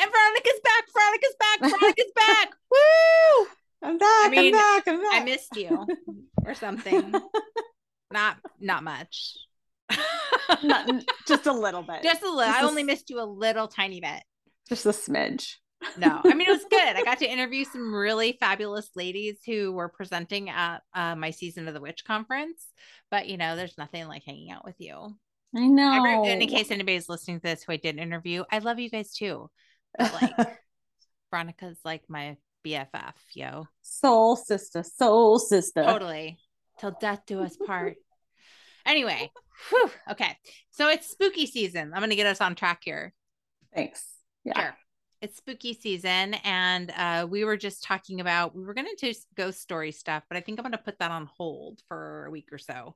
And Veronica's back. Veronica's back. Veronica's back. Woo! I'm back. I mean, I'm back. I'm back. I missed you or something. not not much. not, just a little bit. Just a little. I only missed you a little tiny bit. Just a smidge. no, I mean it was good. I got to interview some really fabulous ladies who were presenting at uh, my season of the witch conference. But you know, there's nothing like hanging out with you. I know. Every, in case anybody's listening to this who I did interview, I love you guys too. Like Veronica's like my BFF, yo. Soul sister, soul sister. Totally. Till death do us part. anyway, whew, okay. So it's spooky season. I'm gonna get us on track here. Thanks. Yeah. Sure it's spooky season and uh, we were just talking about we were going to do ghost story stuff but i think i'm going to put that on hold for a week or so.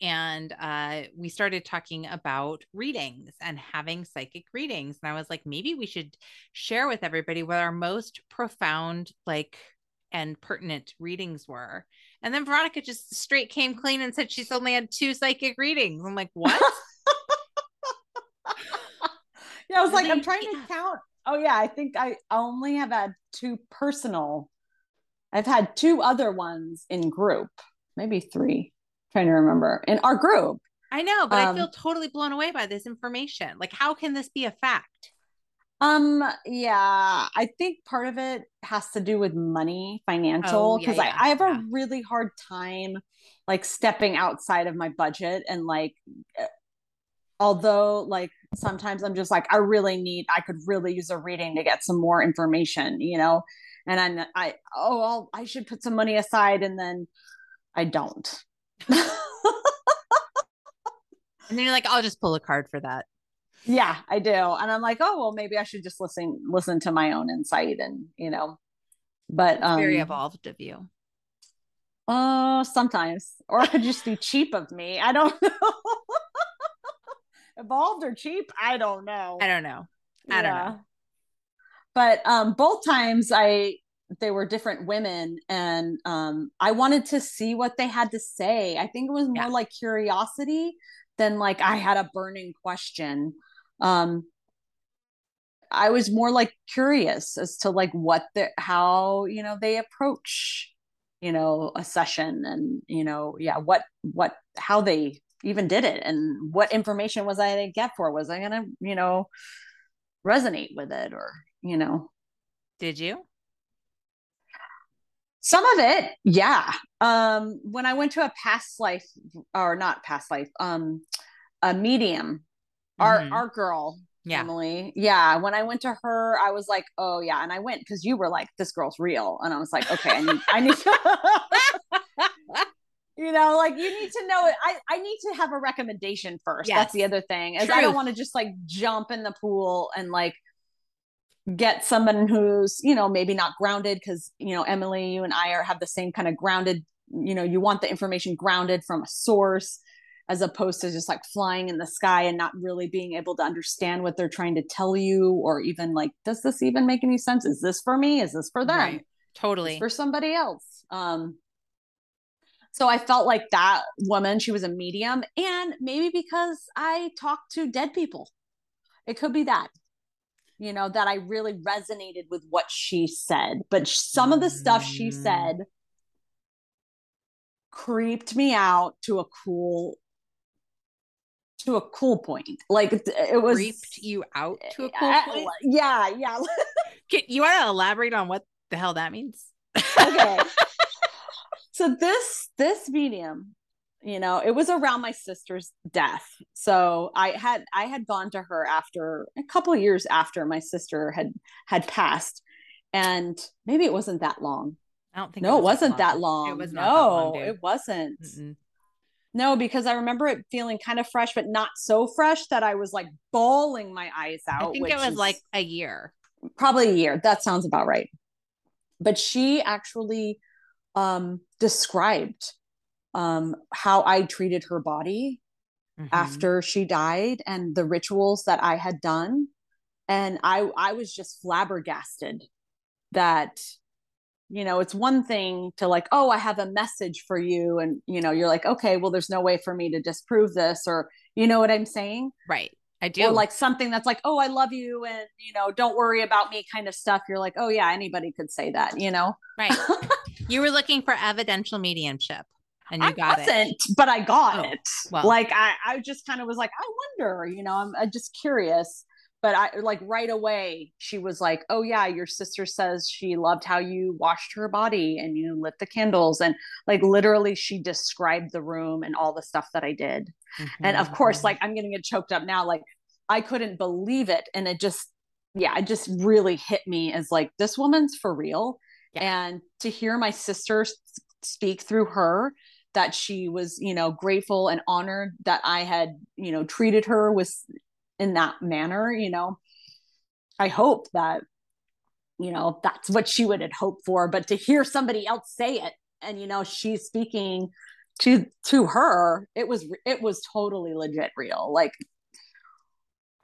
And uh, we started talking about readings and having psychic readings and i was like maybe we should share with everybody what our most profound like and pertinent readings were. And then veronica just straight came clean and said she's only had two psychic readings. I'm like what? Yeah i was like i'm trying to count Oh yeah, I think I only have had two personal. I've had two other ones in group, maybe three. I'm trying to remember in our group. I know, but um, I feel totally blown away by this information. Like, how can this be a fact? Um, yeah, I think part of it has to do with money, financial, because oh, yeah, yeah, I, I have yeah. a really hard time like stepping outside of my budget and like although like sometimes i'm just like i really need i could really use a reading to get some more information you know? And i'm i oh I'll, i should put some money aside and then i don't. And then you're like i'll just pull a card for that. Yeah i do. And i'm like oh well maybe i should just listen listen to my own insight and you know? But um very evolved of you. Uh sometimes. Or it could just be cheap of me. I don't know evolved or cheap? I don't know. I don't know. I yeah. don't know. But um both times i they were different women and um i wanted to see what they had to say. I think it was more yeah. like curiosity than like i had a burning question. Um i was more like curious as to like what the how you know they approach you know a session and you know yeah what what how they even did it and what information was i to get for was i gonna you know resonate with it or you know did you some of it yeah um when i went to a past life or not past life um a medium our mm-hmm. our girl yeah. Emily. Yeah. When I went to her, I was like, oh yeah. And I went because you were like, this girl's real. And I was like, okay, I need, I need you know like you need to know it. I i need to have a recommendation first. Yes. that's the other thing is i don't want to just like jump in the pool and like get someone who's you know maybe not grounded because you know emily you and i are have the same kind of grounded you know you want the information grounded from a source as opposed to just like flying in the sky and not really being able to understand what they're trying to tell you or even like does this even make any sense? Is this for me? Is this for them? Right. totally. For somebody else. Um so I felt like that woman, she was a medium. And maybe because I talked to dead people, it could be that, you know, that I really resonated with what she said. But some of the stuff she mm. said creeped me out to a cool to a cool point. Like it was creeped you out to a cool point. Yeah, yeah. Can, you want to elaborate on what the hell that means? okay. So this this medium you know it was around my sister's death. So i had i had gone to her after a couple years after my sister had had passed. And maybe it wasn't that long. I don't think no it, was not that long. it was no long, it wasn't. Mm-mm. no because i remember it feeling kind of fresh but not so fresh that i was like bawling my eyes out i think it was like a year. Probably a year. That sounds about right. But she actually um, described um, how I treated her body mm-hmm. after she died and the rituals that I had done. And I, I was just flabbergasted that, you know, it's one thing to like, oh, I have a message for you. And, you know, you're like, okay, well, there's no way for me to disprove this, or, you know what I'm saying? Right. I do. Or like something that's like, oh, I love you and, you know, don't worry about me kind of stuff. You're like, oh, yeah, anybody could say that, you know? Right. you were looking for evidential mediumship and you I got wasn't, it. But I got oh, it. Well. Like I, I just kind of was like, I wonder, you know, I'm, I'm just curious. But I like right away, she was like, Oh, yeah, your sister says she loved how you washed her body and you lit the candles. And like literally, she described the room and all the stuff that I did. Mm-hmm. And of course, like I'm getting it choked up now. Like I couldn't believe it. And it just, yeah, it just really hit me as like, this woman's for real. Yeah. And to hear my sister speak through her that she was you know grateful and honored that i had you know treated her with in that manner you know i hope that you know that's what she would have hoped for but to hear somebody else say it and you know she's speaking to to her it was it was totally legit real like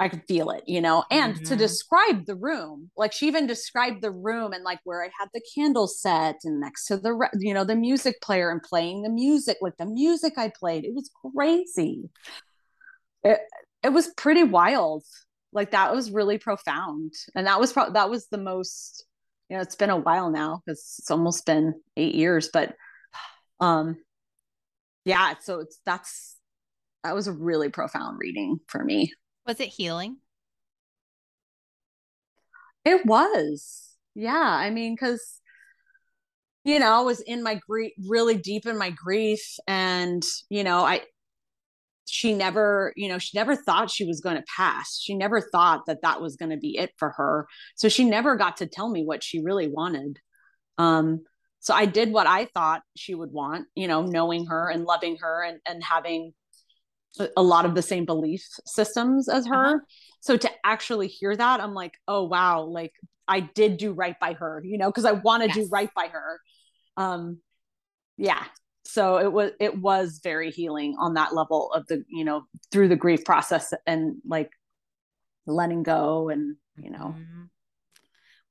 I could feel it, you know, and mm-hmm. to describe the room, like she even described the room and like where I had the candle set and next to the, you know, the music player and playing the music, like the music I played. It was crazy. It, it was pretty wild. Like that was really profound. And that was, pro- that was the most, you know, it's been a while now because it's almost been eight years, but, um, yeah, so it's, that's, that was a really profound reading for me. Was it healing? It was. Yeah. I mean, because, you know, I was in my grief, really deep in my grief. And, you know, I, she never, you know, she never thought she was going to pass. She never thought that that was going to be it for her. So she never got to tell me what she really wanted. Um, so I did what I thought she would want, you know, knowing her and loving her and, and having a lot of the same belief systems as her. Uh-huh. So to actually hear that, I'm like, oh wow, like I did do right by her, you know, because I want to yes. do right by her. Um, yeah. So it was it was very healing on that level of the, you know, through the grief process and like letting go and, you know. Mm-hmm.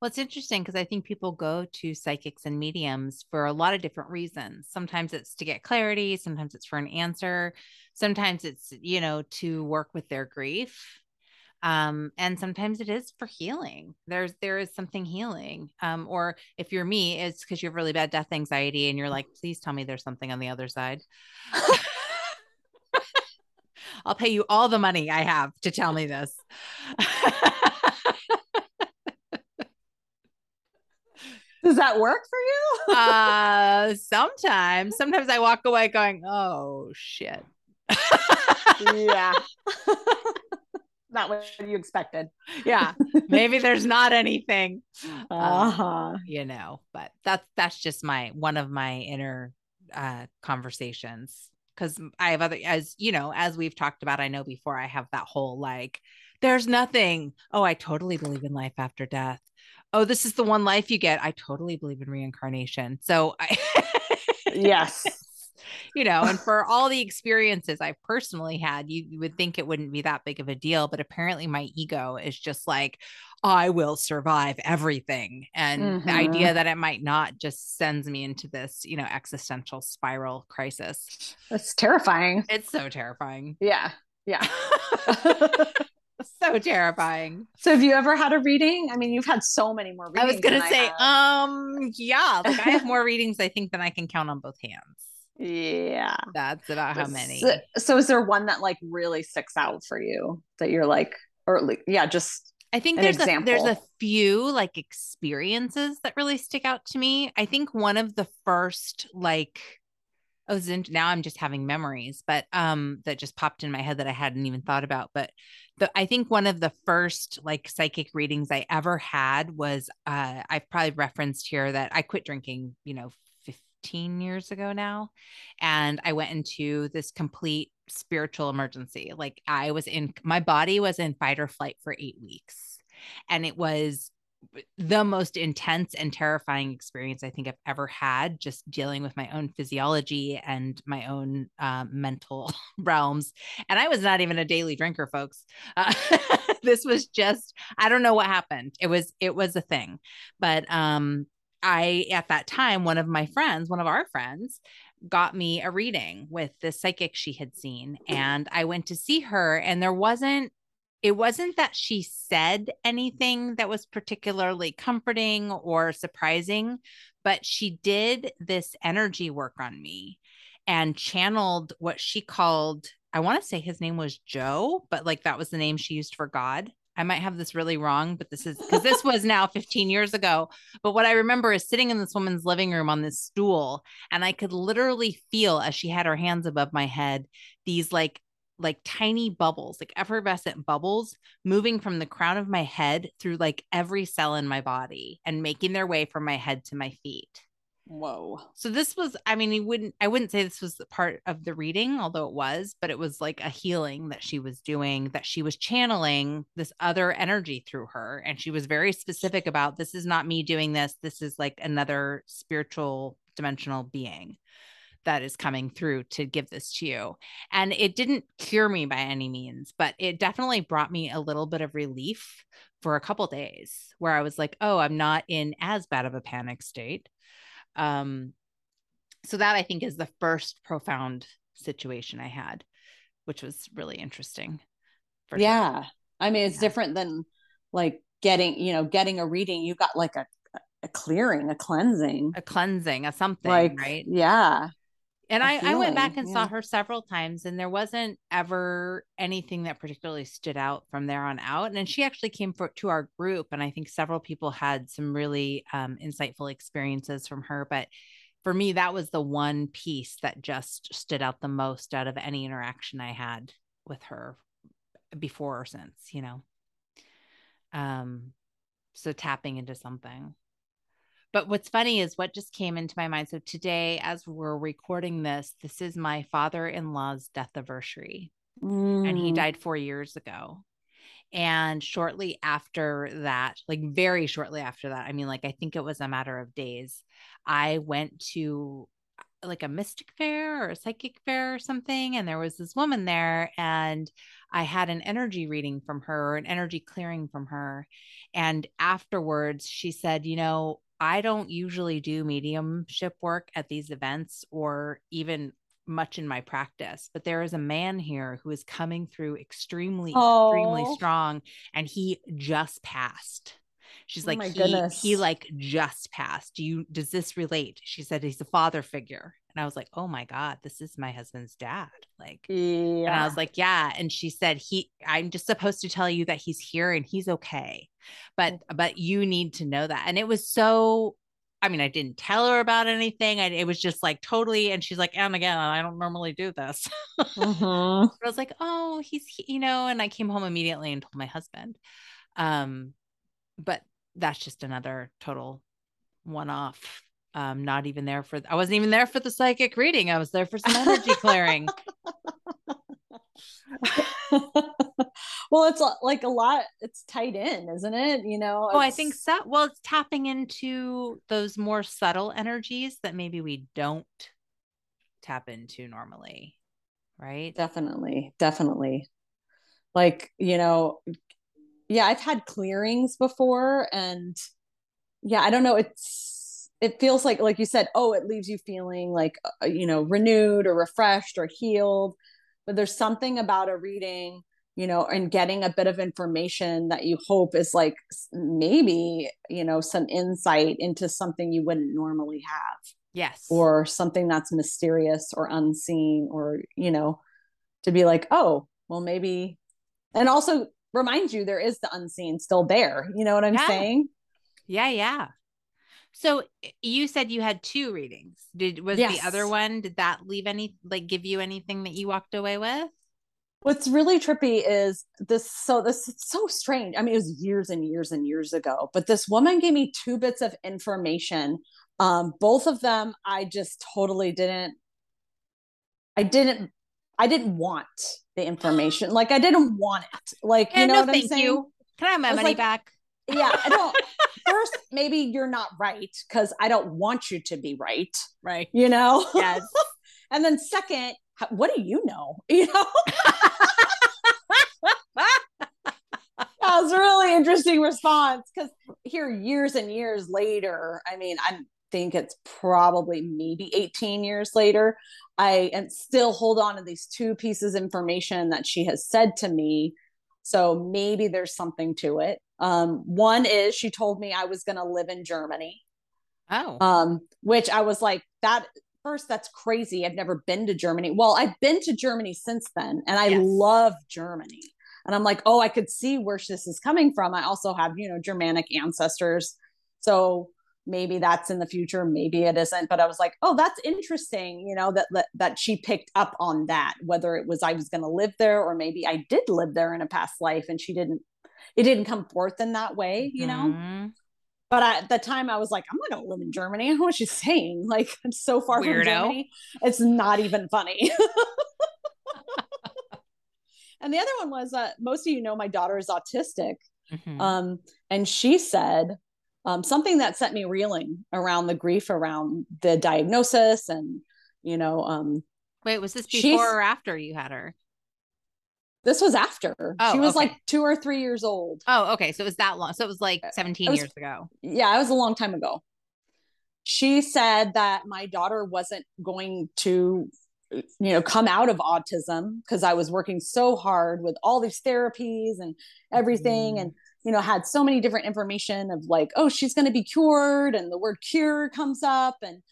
Well, it's interesting because I think people go to psychics and mediums for a lot of different reasons. Sometimes it's to get clarity, sometimes it's for an answer, sometimes it's, you know, to work with their grief. Um, and sometimes it is for healing. There's there is something healing. Um, or if you're me, it's because you have really bad death anxiety and you're like, please tell me there's something on the other side. I'll pay you all the money I have to tell me this. Does that work for you? uh sometimes. Sometimes I walk away going, "Oh shit." yeah. not what you expected. Yeah. Maybe there's not anything. Uh-huh. Um, you know, but that's that's just my one of my inner uh conversations because I have other as you know, as we've talked about, I know before I have that whole like there's nothing. Oh, I totally believe in life after death oh, this is the one life you get. I totally believe in reincarnation. So I yes. You know, and for all the experiences I've personally had, you, you would think it wouldn't be that big of a deal. But apparently, my ego is just like, I will survive everything. And mm-hmm. the idea that it might not just sends me into this, you know, existential spiral crisis. That's terrifying. It's so terrifying. Yeah. Yeah. so terrifying. So have you ever had a reading? I mean, you've had so many more I was gonna say, um, yeah, like I have more readings, I think, than I can count on both hands. Yeah. That's about how many. So, so is there one that like really sticks out for you that you're like, or like, yeah, just I think there's a, there's a few like experiences that really stick out to me. I think one of the first like oh now i'm just having memories but um that just popped in my head that i hadn't even thought about but the i think one of the first like psychic readings i ever had was uh i've probably referenced here that i quit drinking you know 15 years ago now and i went into this complete spiritual emergency. Like i was in my body was in fight or flight for 8 weeks and it was the most intense and terrifying experience I think I've ever had, just dealing with my own physiology and my own uh, mental realms. And I was not even a daily drinker, folks. Uh, this was just I don't know what happened. It was it was a thing, but um, I at that time one of my friends, one of our friends, got me a reading with the psychic she had seen, and I went to see her, and there wasn't it wasn't that she said anything that was particularly comforting or surprising, but she did this energy work on me and channeled what she called, I want to say his name was Joe, but like that was the name she used for God. I might have this really wrong, but this is because this was now 15 years ago. But what I remember is sitting in this woman's living room on this stool, and I could literally feel as she had her hands above my head these like like tiny bubbles, like effervescent bubbles moving from the crown of my head through like every cell in my body and making their way from my head to my feet. Whoa. So this was, I mean, you wouldn't, I wouldn't say this was part of the reading, although it was, but it was like a healing that she was doing, that she was channeling this other energy through her. And she was very specific about this is not me doing this. This is like another spiritual dimensional being that is coming through to give this to you. And it didn't cure me by any means, but it definitely brought me a little bit of relief for a couple days where I was like, oh, I'm not in as bad of a panic state. Um, so that I think is the first profound situation I had, which was really interesting. yeah. I mean, it's yeah. different than like getting, you know, getting a reading. You got like a, a clearing, a cleansing, a cleansing, a something, like, right? Yeah. And I, I went back and yeah. saw her several times, and there wasn't ever anything that particularly stood out from there on out. And she actually came for, to our group, and I think several people had some really um, insightful experiences from her. But for me, that was the one piece that just stood out the most out of any interaction I had with her before or since, you know. Um, so tapping into something. But what's funny is what just came into my mind. So today, as we're recording this, this is my father in law's death anniversary. Mm. And he mm. died four years ago. And shortly after that, like very shortly after that, I mean, like I think it was a matter of days, I went to uh, like a mystic fair or a psychic fair or something. And there was this woman there, and I had an energy reading from her, an energy clearing from her. And afterwards, she said, You know, I don't usually do mediumship work at these events or even much in my practice, but there is a man here who is coming through extremely, oh. extremely strong, and he just passed. She's oh like, he, goodness. he like just passed. Do you does this relate? She said he's a father figure. And I was like, oh my God, this is my husband's dad. Like, yeah. and I was like, yeah. And she said, he, I'm just supposed to tell you that he's here and he's okay. But, but you need to know that. And it was so, I mean, I didn't tell her about anything. I, it was just like totally. And she's like, and again, I don't normally do this. Mm-hmm. I was like, oh, he's, you know, and I came home immediately and told my husband. Um, but that's just another total one off um not even there for i wasn't even there for the psychic reading i was there for some energy clearing well it's like a lot it's tied in isn't it? You know oh i think so. Well it's tapping into those more subtle energies that maybe we don't tap into normally right? Definitely definitely. Like you know yeah i've had clearings before and yeah i don't know it's it feels like like you said oh it leaves you feeling like uh, you know renewed or refreshed or healed but there's something about a reading you know and getting a bit of information that you hope is like maybe you know some insight into something you wouldn't normally have. Yes. Or something that's mysterious or unseen or you know to be like oh well maybe and also remind you there is the unseen still there you know what i'm yeah. saying? Yeah yeah so you said you had two readings. Did was yes. the other one? Did that leave any like give you anything that you walked away with? What's really trippy is this. So this is so strange. I mean, it was years and years and years ago, but this woman gave me two bits of information. Um, both of them, I just totally didn't. I didn't. I didn't want the information. Like I didn't want it. Like yeah, you know no, what I'm saying? You. Can I have my money like, back? Yeah, I don't. first, maybe you're not right because I don't want you to be right. Right. You know? Yes. and then second, what do you know? You know? that was a really interesting response because here years and years later, I mean, I think it's probably maybe 18 years later, I am still hold on to these two pieces of information that she has said to me. So maybe there's something to it. Um, one is she told me I was going to live in Germany. Oh. Um, which I was like, that first, that's crazy. I've never been to Germany. Well, I've been to Germany since then, and I yes. love Germany. And I'm like, oh, I could see where this is coming from. I also have, you know, Germanic ancestors. So maybe that's in the future maybe it isn't but i was like oh that's interesting you know that that, that she picked up on that whether it was i was going to live there or maybe i did live there in a past life and she didn't it didn't come forth in that way you know mm-hmm. but I, at the time i was like i'm not going to live in germany what she's saying like i'm so far Weirdo. from germany it's not even funny and the other one was uh, most of you know my daughter is autistic mm-hmm. um, and she said um, something that set me reeling around the grief around the diagnosis and you know um, wait was this before or after you had her? This was after. Oh, she was okay. like two or three years old. Oh okay. So it was that long. So it was like 17 was, years ago. Yeah it was a long time ago. She said that my daughter wasn't going to you know come out of autism because i was working so hard with all these therapies and everything mm. and you know had so many different information of like oh she's going to be cured and the word cure comes up and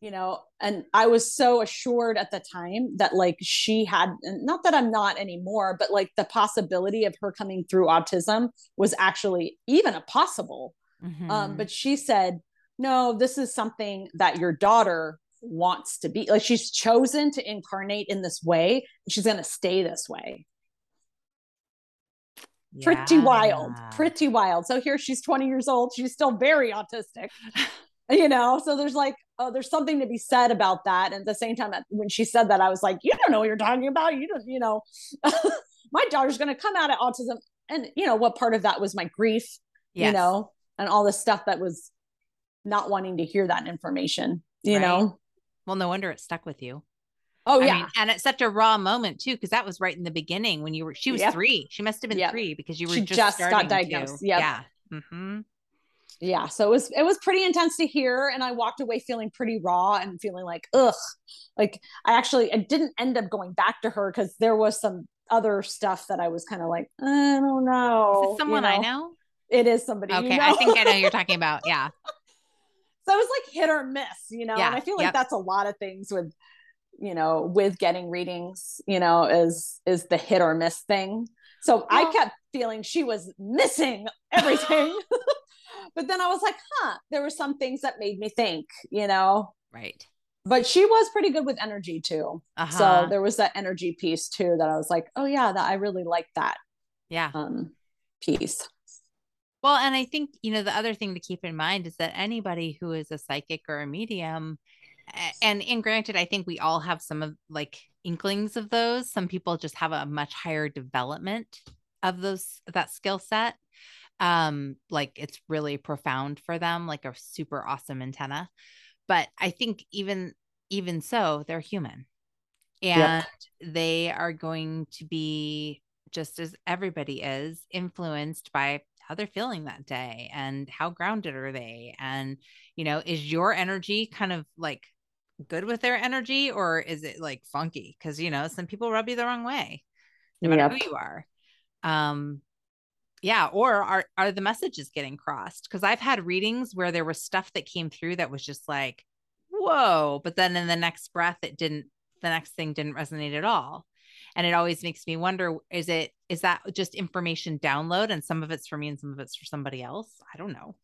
you know and i was so assured at the time that like she had not that i'm not anymore but like the possibility of her coming through autism was actually even a possible mm-hmm. um, but she said no this is something that your daughter wants to be like she's chosen to incarnate in this way she's going to stay this way yeah. pretty wild pretty wild so here she's 20 years old she's still very autistic you know so there's like oh there's something to be said about that and at the same time when she said that i was like you don't know what you're talking about you don't you know my daughter's going to come out of autism and you know what part of that was my grief yes. you know and all the stuff that was not wanting to hear that information you right. know well, no wonder it stuck with you. Oh I yeah, mean, and it's such a raw moment too, because that was right in the beginning when you were. She was yep. three. She must have been yep. three because you were she just, just got diagnosed. Yep. Yeah. Mm-hmm. Yeah. So it was it was pretty intense to hear, and I walked away feeling pretty raw and feeling like ugh. Like I actually I didn't end up going back to her because there was some other stuff that I was kind of like I don't know. someone you know? I know. It is somebody. Okay, you know? I think I know you're talking about. Yeah. so it was like hit or miss, you know. Yeah, and I feel like yep. that's a lot of things with, you know, with getting readings, you know, is is the hit or miss thing. So well, I kept feeling she was missing everything. but then I was like, huh, there were some things that made me think, you know. Right. But she was pretty good with energy too. Uh-huh. So there was that energy piece too that I was like, oh yeah, that I really like that. Yeah. Um piece. Well, and I think, you know, the other thing to keep in mind is that anybody who is a psychic or a medium, and and granted, I think we all have some of like inklings of those. Some people just have a much higher development of those that skill set. Um, like it's really profound for them, like a super awesome antenna. But I think even even so, they're human. And yep. they are going to be just as everybody is influenced by how they're feeling that day and how grounded are they and you know is your energy kind of like good with their energy or is it like funky? Because you know some people rub you the wrong way no matter yep. who you are. Um yeah or are are the messages getting crossed? Because i've had readings where there was stuff that came through that was just like whoa but then in the next breath it didn't the next thing didn't resonate at all. And it always makes me wonder is it is that just information download and some of it's for me and some of it's for somebody else? I don't know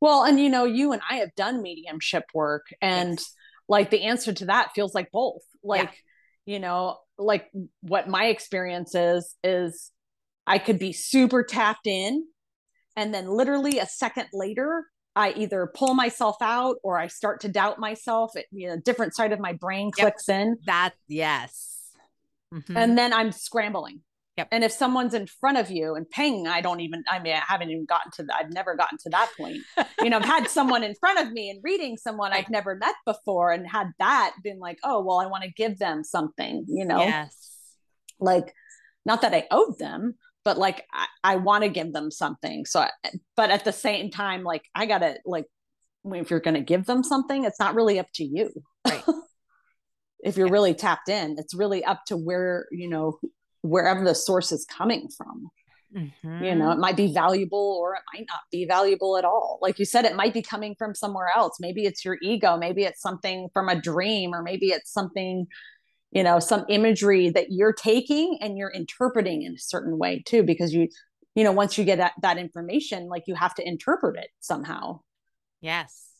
well and you know you and i have done mediumship work and yes. like the answer to that feels like both like yeah. you know like what my experience is is i could be super tapped in and then literally a second later I either pull myself out or I start to doubt myself. It, you know, different side of my brain clicks yep. in. That yes, mm-hmm. and then I'm scrambling. Yep. And if someone's in front of you and ping, I don't even, I mean, I haven't even gotten to that. I've never gotten to that point. you know, I've had someone in front of me and reading someone right. I've never met before and had that been like, oh, well, I want to give them something, you know? Yes. Like, not that I owed them, but like, I, I want to give them something. So, I, but at the same time, like, I got to, like, if you're going to give them something, it's not really up to you. Right. if you're really tapped in, it's really up to where, you know, wherever the source is coming from. Mm-hmm. You know, it might be valuable or it might not be valuable at all. Like you said, it might be coming from somewhere else. Maybe it's your ego. Maybe it's something from a dream, or maybe it's something, you know, some imagery that you're taking and you're interpreting in a certain way too, because you, you know, once you get that, that information, like you have to interpret it somehow. Yes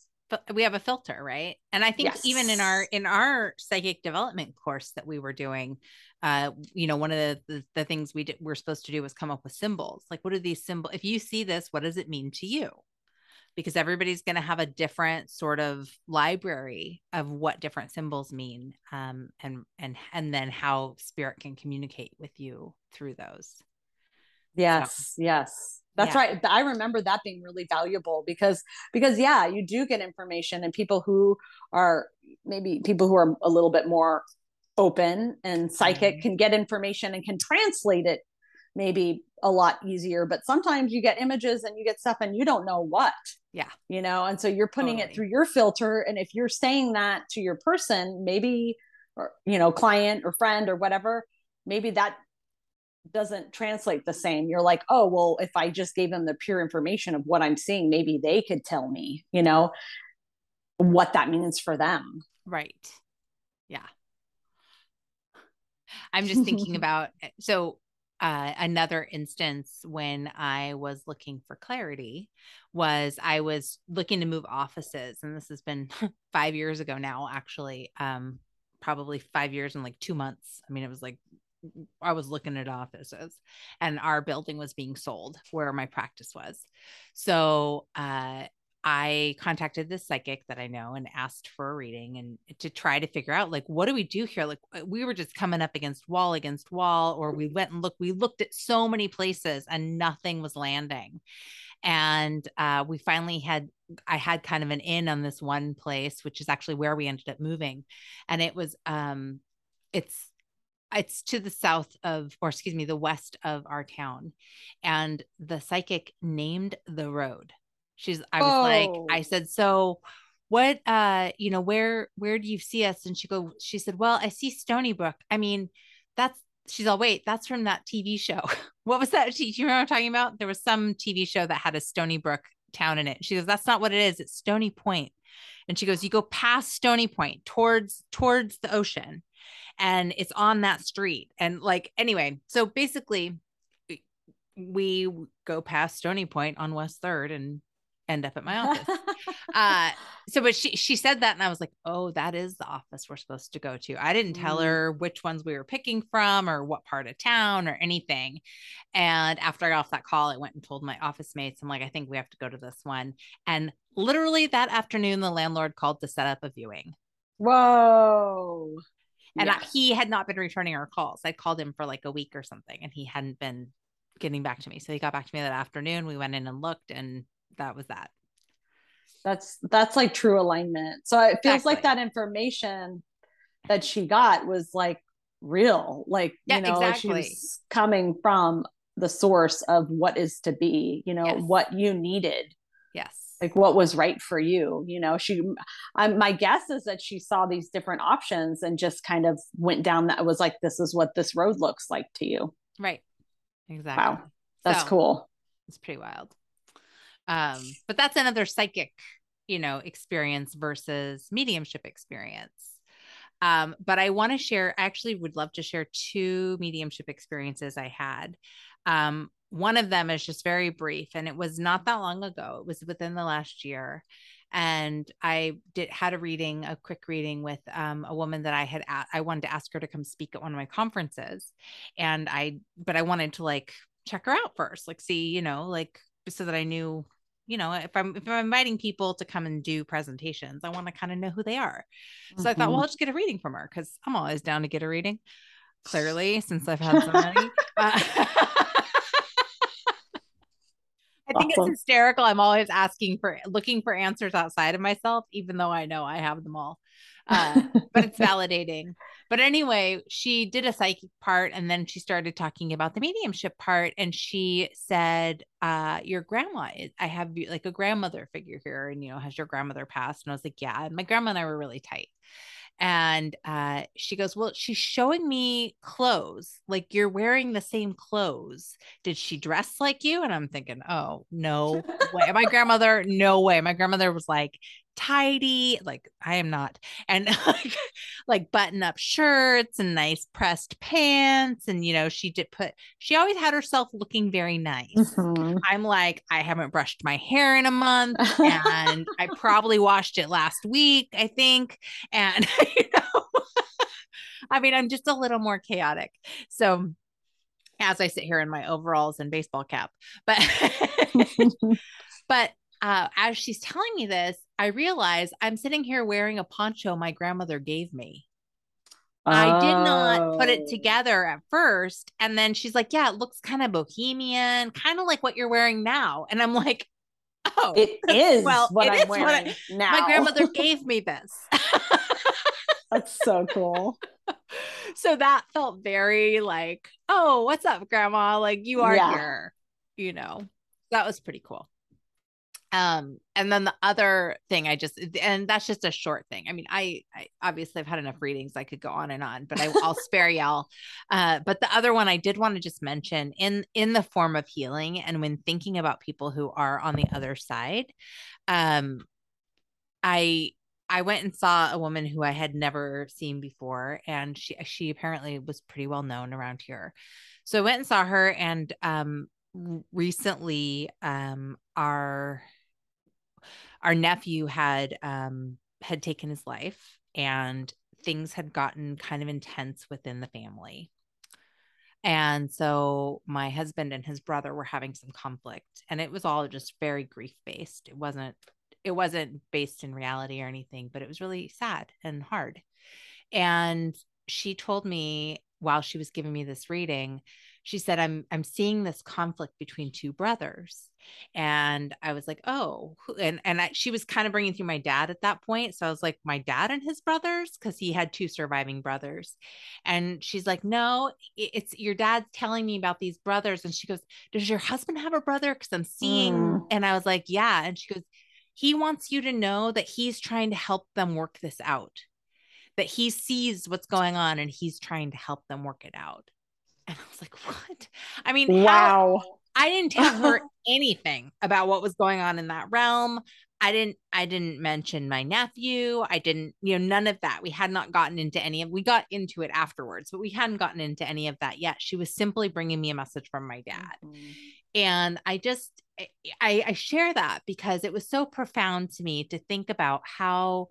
we have a filter right and i think yes. even in our in our psychic development course that we were doing uh you know one of the the, the things we did, we're supposed to do was come up with symbols like what are these symbols if you see this what does it mean to you because everybody's going to have a different sort of library of what different symbols mean um and and and then how spirit can communicate with you through those yes so. yes that's yeah. right i remember that being really valuable because because yeah you do get information and people who are maybe people who are a little bit more open and psychic mm-hmm. can get information and can translate it maybe a lot easier but sometimes you get images and you get stuff and you don't know what yeah you know and so you're putting totally. it through your filter and if you're saying that to your person maybe or you know client or friend or whatever maybe that doesn't translate the same. You're like, oh, well, if I just gave them the pure information of what I'm seeing, maybe they could tell me, you know, what that means for them. Right. Yeah. I'm just thinking about so uh, another instance when I was looking for clarity was I was looking to move offices, and this has been five years ago now, actually. Um, probably five years and like two months. I mean, it was like I was looking at offices and our building was being sold where my practice was. So uh, I contacted this psychic that I know and asked for a reading and to try to figure out like what do we do here? Like uh, we were just coming up against wall against wall, or we went and looked, we looked at so many places and nothing was landing. And uh, we finally had I had kind of an in on this one place, which is actually where we ended up moving. And it was um it's it's to the south of or excuse me the west of our town. And the psychic named the road. She's i was oh. like i said so what uh you know where where do you see us? And she go she said well i see stony brook. I mean that's she's all wait that's from that tv show. What was that? Do you remember i'm talking about? There was some tv show that had a stony brook town in it. She goes that's not what it is. It's stony point. And she goes you go past stony point towards towards the ocean and it's on that street. And like, anyway, so basically, we go past Stony Point on West Third and end up at my office. uh, so, but she she said that, and I was like, oh, that is the office we're supposed to go to. I didn't tell mm. her which ones we were picking from or what part of town or anything. And after I got off that call, I went and told my office mates, I'm like, I think we have to go to this one. And literally that afternoon, the landlord called to set up a viewing. Whoa. And. I, he had not been returning our calls. I called him for like a week or something and he hadn't been getting back to me. So he got back to me that afternoon. We went in and looked and that was that. That's that's like true alignment. So it feels exactly. like that information that she got was like real. Like, yeah, you know, exactly. like she was coming from the source of what is to be, you know, yes. what you needed. Yes like what was right for you you know? She I'm, my guess is that she saw these different options and just kind of went down that was like this is what this road looks like to you. Right. Exactly. Wow. That's so, cool. it's pretty wild. Um but that's another psychic you know experience versus mediumship experience. Um, but I want to share, I actually would love to share two mediumship experiences I had. Um, one of them is just very brief and it was not that long ago it was within the last year and i did had a reading a quick reading with um, a woman that i had a- i wanted to ask her to come speak at one of my conferences and i but i wanted to like check her out first like see you know like so that i knew you know if i'm if i'm inviting people to come and do presentations i want to kind of know who they are so mm-hmm. i thought well mm-hmm. i'll just get a reading from her because i'm always down to get a reading clearly, since I've had so many. Uh, think it's hysterical. I'm always asking for looking for answers outside of myself, even though I know I have them all. Uh, but it's validating. But anyway, she did a psychic part and then she started talking about the mediumship part. And she said, uh, Your grandma, I have like a grandmother figure here. And, you know, has your grandmother passed? And I was like, Yeah. And my grandma and I were really tight. And uh, she goes, Well, she's showing me clothes. Like you're wearing the same clothes. Did she dress like you? And I'm thinking, Oh, no way. My grandmother, no way. My grandmother was like, tidy like i am not and like, like button up shirts and nice pressed pants and you know she did put she always had herself looking very nice mm-hmm. i'm like i haven't brushed my hair in a month and i probably washed it last week i think and you know i mean i'm just a little more chaotic so as i sit here in my overalls and baseball cap but but uh, as she's telling me this, I realize I'm sitting here wearing a poncho my grandmother gave me. Oh. I did not put it oh. together at first. And then she's like, Yeah, it looks kind of bohemian, kind of like what you're wearing now. And I'm like, Oh, it is. Well, what it I'm is wearing what I, now. My grandmother gave me this. That's so cool. So that felt very like, Oh, what's up, grandma? Like, you are yeah. here, you know, that was pretty cool. Um, and then the other thing I just, and that's just a short thing. I mean, I, I obviously I've had enough readings. I could go on and on, but I, will spare y'all. Uh, but the other one I did want to just mention in, in the form of healing and when thinking about people who are on the other side, um, I, I went and saw a woman who I had never seen before, and she she apparently was pretty well known around here. So I went and saw her, and um, recently, um, our our nephew had um had taken his life and things had gotten kind of intense within the family. And so my husband and his brother were having some conflict and it was all just very grief based. It wasn't it wasn't based in reality or anything, but it was really sad and hard. And she told me while she was giving me this reading, she said I'm I'm seeing this conflict between two brothers and I was like, oh, and and I, she was kind of bringing through my dad at that point. So I was like, my dad and his brothers, because he had two surviving brothers, and she's like, no, it's your dad's telling me about these brothers, and she goes, does your husband have a brother? Because I'm seeing, mm. and I was like, yeah, and she goes, he wants you to know that he's trying to help them work this out, that he sees what's going on, and he's trying to help them work it out. And I was like, what? I mean, wow. How, I didn't tell her anything about what was going on in that realm. I didn't I didn't mention my nephew. I didn't, you know, none of that. We had not gotten into any of we got into it afterwards, but we hadn't gotten into any of that yet. She was simply bringing me a message from my dad. Mm-hmm. And I just I, I share that because it was so profound to me to think about how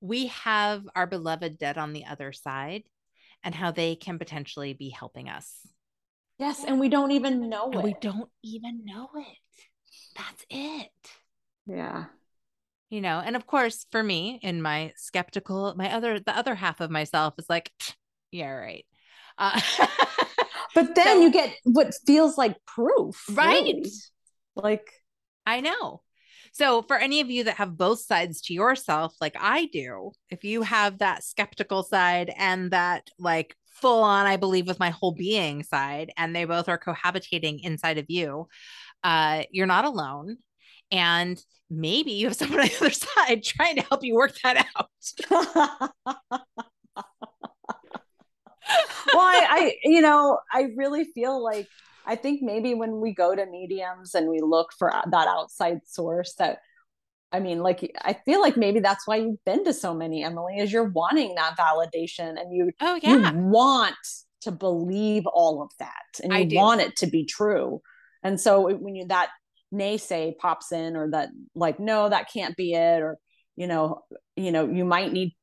we have our beloved dead on the other side and how they can potentially be helping us Yes, and we don't even know and it. We don't even know it. That's it. Yeah. You know, and of course, for me, in my skeptical, my other, the other half of myself is like, yeah, right. Uh, but then so, you get what feels like proof, right? Really. Like, I know. So, for any of you that have both sides to yourself, like I do, if you have that skeptical side and that like full on, I believe, with my whole being side, and they both are cohabitating inside of you, uh, you're not alone. And maybe you have someone on the other side trying to help you work that out. well, I, I, you know, I really feel like I think maybe when we go to mediums and we look for that outside source that I mean, like I feel like maybe that's why you've been to so many, Emily, is you're wanting that validation and you oh yeah. you want to believe all of that and you want it to be true. And so when you that naysay pops in or that like no that can't be it or you know you know you might need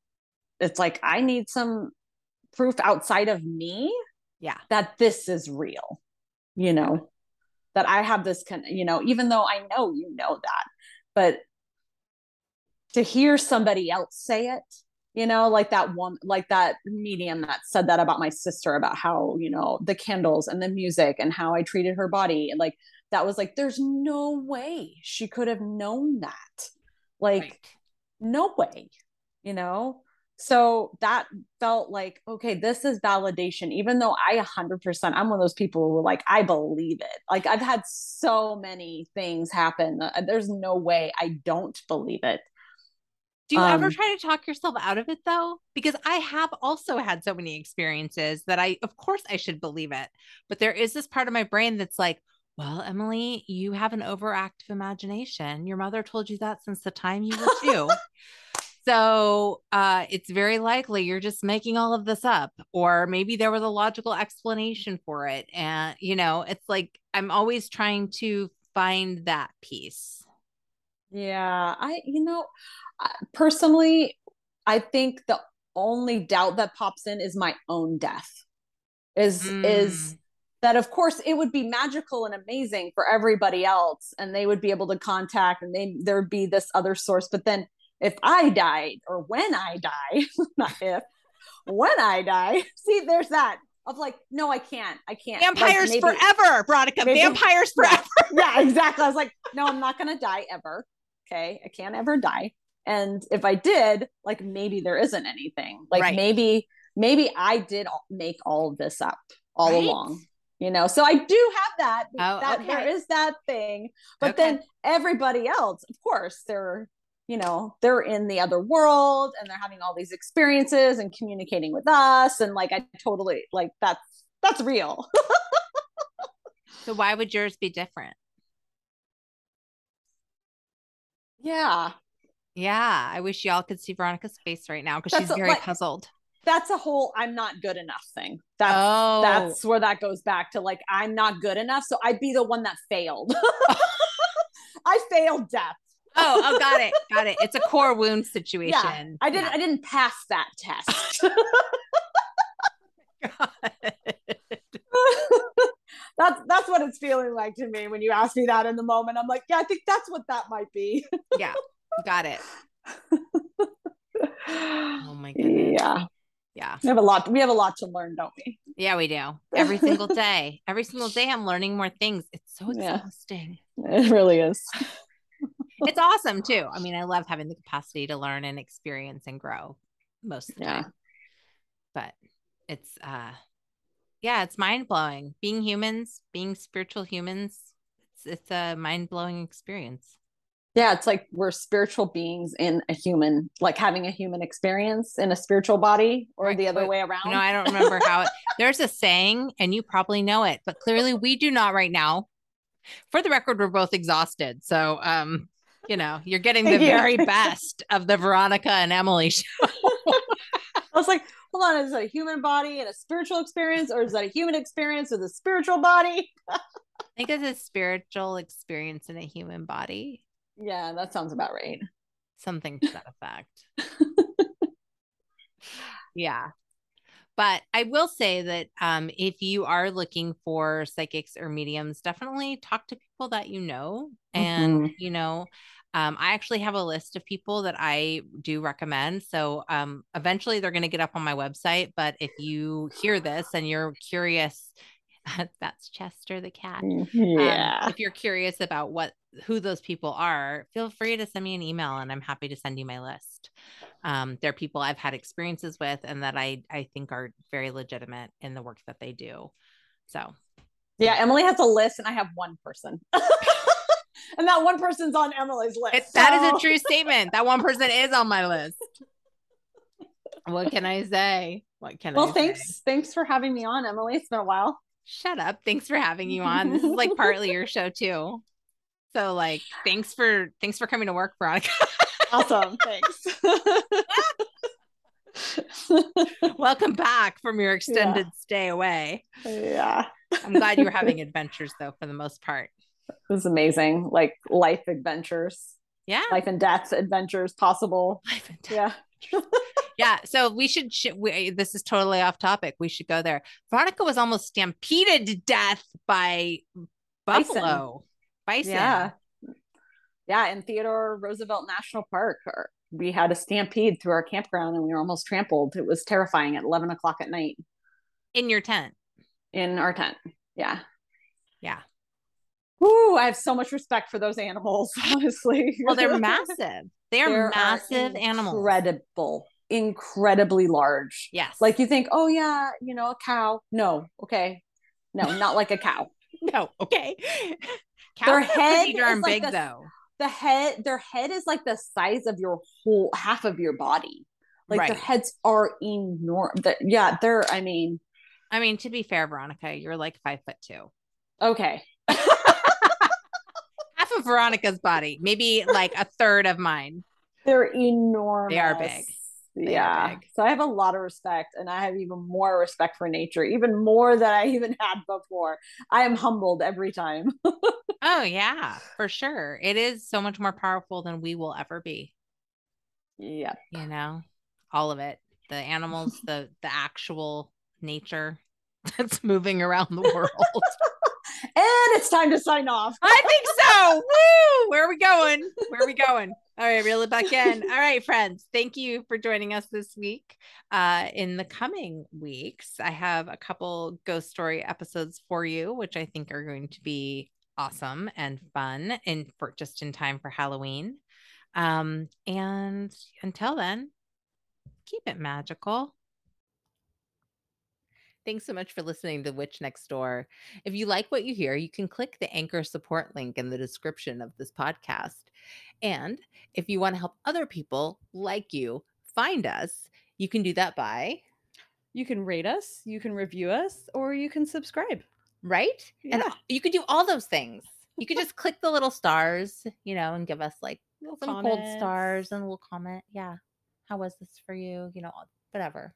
it's like I need some proof outside of me yeah. that this is real you know that I have this kind you know even though I know you know that but to hear somebody else say it you know like that one like that medium that said that about my sister about how you know the candles and the music and how i treated her body and like that was like there's no way she could have known that like right. no way you know so that felt like okay this is validation even though i 100% i'm one of those people who like i believe it like i've had so many things happen uh, there's no way i don't believe it do you um, ever try to talk yourself out of it though? Because I have also had so many experiences that I, of course, I should believe it. But there is this part of my brain that's like, well, Emily, you have an overactive imagination. Your mother told you that since the time you were two. So uh, it's very likely you're just making all of this up, or maybe there was a logical explanation for it. And, you know, it's like I'm always trying to find that piece. Yeah. I, you know, personally, I think the only doubt that pops in is my own death. Is mm. is that of course it would be magical and amazing for everybody else and they would be able to contact and they there would be this other source but then if i died or when i die not if when i die see there's that of like no i can't i can't vampires like, maybe, forever veronica maybe, vampires forever yeah, exactly i was like no i'm not gonna die ever okay i can't ever die and if i did like maybe there isn't anything like right. maybe maybe i did make all of this up all right? along you know so i do have that, oh, that okay. there is that thing but okay. then everybody else of course they're you know they're in the other world and they're having all these experiences and communicating with us and like i totally like that's that's real so why would yours be different yeah yeah, I wish y'all could see Veronica's face right now because she's very like, puzzled. That's a whole I'm not good enough thing. That's oh. that's where that goes back to like I'm not good enough, so I'd be the one that failed. I failed death. Oh, oh, got it, got it. It's a core wound situation. Yeah, I didn't, yeah. I didn't pass that test. that's that's what it's feeling like to me when you ask me that in the moment. I'm like, yeah, I think that's what that might be. yeah, Got it. oh my goodness. Yeah. Yeah. We have a lot we have a lot to learn, don't we? Yeah, we do. Every single day. Every single day I'm learning more things. It's so exhausting. Yeah, it really is. It's awesome too. I mean, I love having the capacity to learn and experience and grow most of the yeah. time. But it's uh yeah, it's mind blowing. Being humans, being spiritual humans, it's it's a mind blowing experience yeah it's like we're spiritual beings in a human like having a human experience in a spiritual body or right. the other way around no i don't remember how it there's a saying and you probably know it but clearly we do not right now for the record we're both exhausted so um you know you're getting the very best of the veronica and emily show i was like hold on is that a human body and a spiritual experience or is that a human experience with a spiritual body i think it's a spiritual experience in a human body yeah, that sounds about right. Something to that effect. yeah. But I will say that um, if you are looking for psychics or mediums, definitely talk to people that you know. And, mm-hmm. you know, um, I actually have a list of people that I do recommend. So um, eventually they're going to get up on my website. But if you hear this and you're curious, that's Chester the cat. Mm, yeah. Um, if you're curious about what who those people are, feel free to send me an email and I'm happy to send you my list. Um, they're people I've had experiences with and that I I think are very legitimate in the work that they do. So yeah, Emily has a list and I have one person. and that one person's on Emily's list. It, so. That is a true statement. That one person is on my list. what can I say? What can well, I Well, thanks. Say? Thanks for having me on, Emily. It's been a while. Shut up. Thanks for having you on. This is like partly your show too. So like thanks for thanks for coming to work, Veronica. awesome. Thanks. Welcome back from your extended yeah. stay away. Yeah. I'm glad you were having adventures though for the most part. It was amazing. Like life adventures. Yeah. Life and death adventures possible. Life and death. Yeah. yeah. So we should, sh- we, this is totally off topic. We should go there. Veronica was almost stampeded to death by buffalo. Bison. Yeah. Yeah. In Theodore Roosevelt National Park. Or we had a stampede through our campground and we were almost trampled. It was terrifying at 11 o'clock at night. In your tent? In our tent. Yeah. Yeah. Ooh, I have so much respect for those animals, honestly. Well, they're massive. They're, they're massive animals. Incredible. Incredibly large. Yes. Like you think, oh yeah, you know, a cow. No, okay. No, not like a cow. no, okay. Cows their head pretty darn like big the, though. The head, their head is like the size of your whole half of your body. Like right. their heads are enormous. Yeah, they're. I mean, I mean, to be fair, Veronica, you're like five foot two. Okay. Of Veronica's body, maybe like a third of mine. They're enormous. They are big. They yeah. Are big. So I have a lot of respect and I have even more respect for nature, even more than I even had before. I am humbled every time. oh, yeah, for sure. It is so much more powerful than we will ever be. Yeah. You know, all of it. The animals, the the actual nature that's moving around the world. And it's time to sign off. I think so. Woo! Where are we going? Where are we going? All right, reel it back in. All right, friends. Thank you for joining us this week. Uh, in the coming weeks, I have a couple ghost story episodes for you, which I think are going to be awesome and fun, and for just in time for Halloween. Um, and until then, keep it magical. Thanks so much for listening to Witch Next Door. If you like what you hear, you can click the anchor support link in the description of this podcast. And if you want to help other people like you find us, you can do that by you can rate us, you can review us, or you can subscribe. Right? Yeah. And you could do all those things. You could just click the little stars, you know, and give us like little some comments. gold stars and a little comment. Yeah. How was this for you? You know, whatever.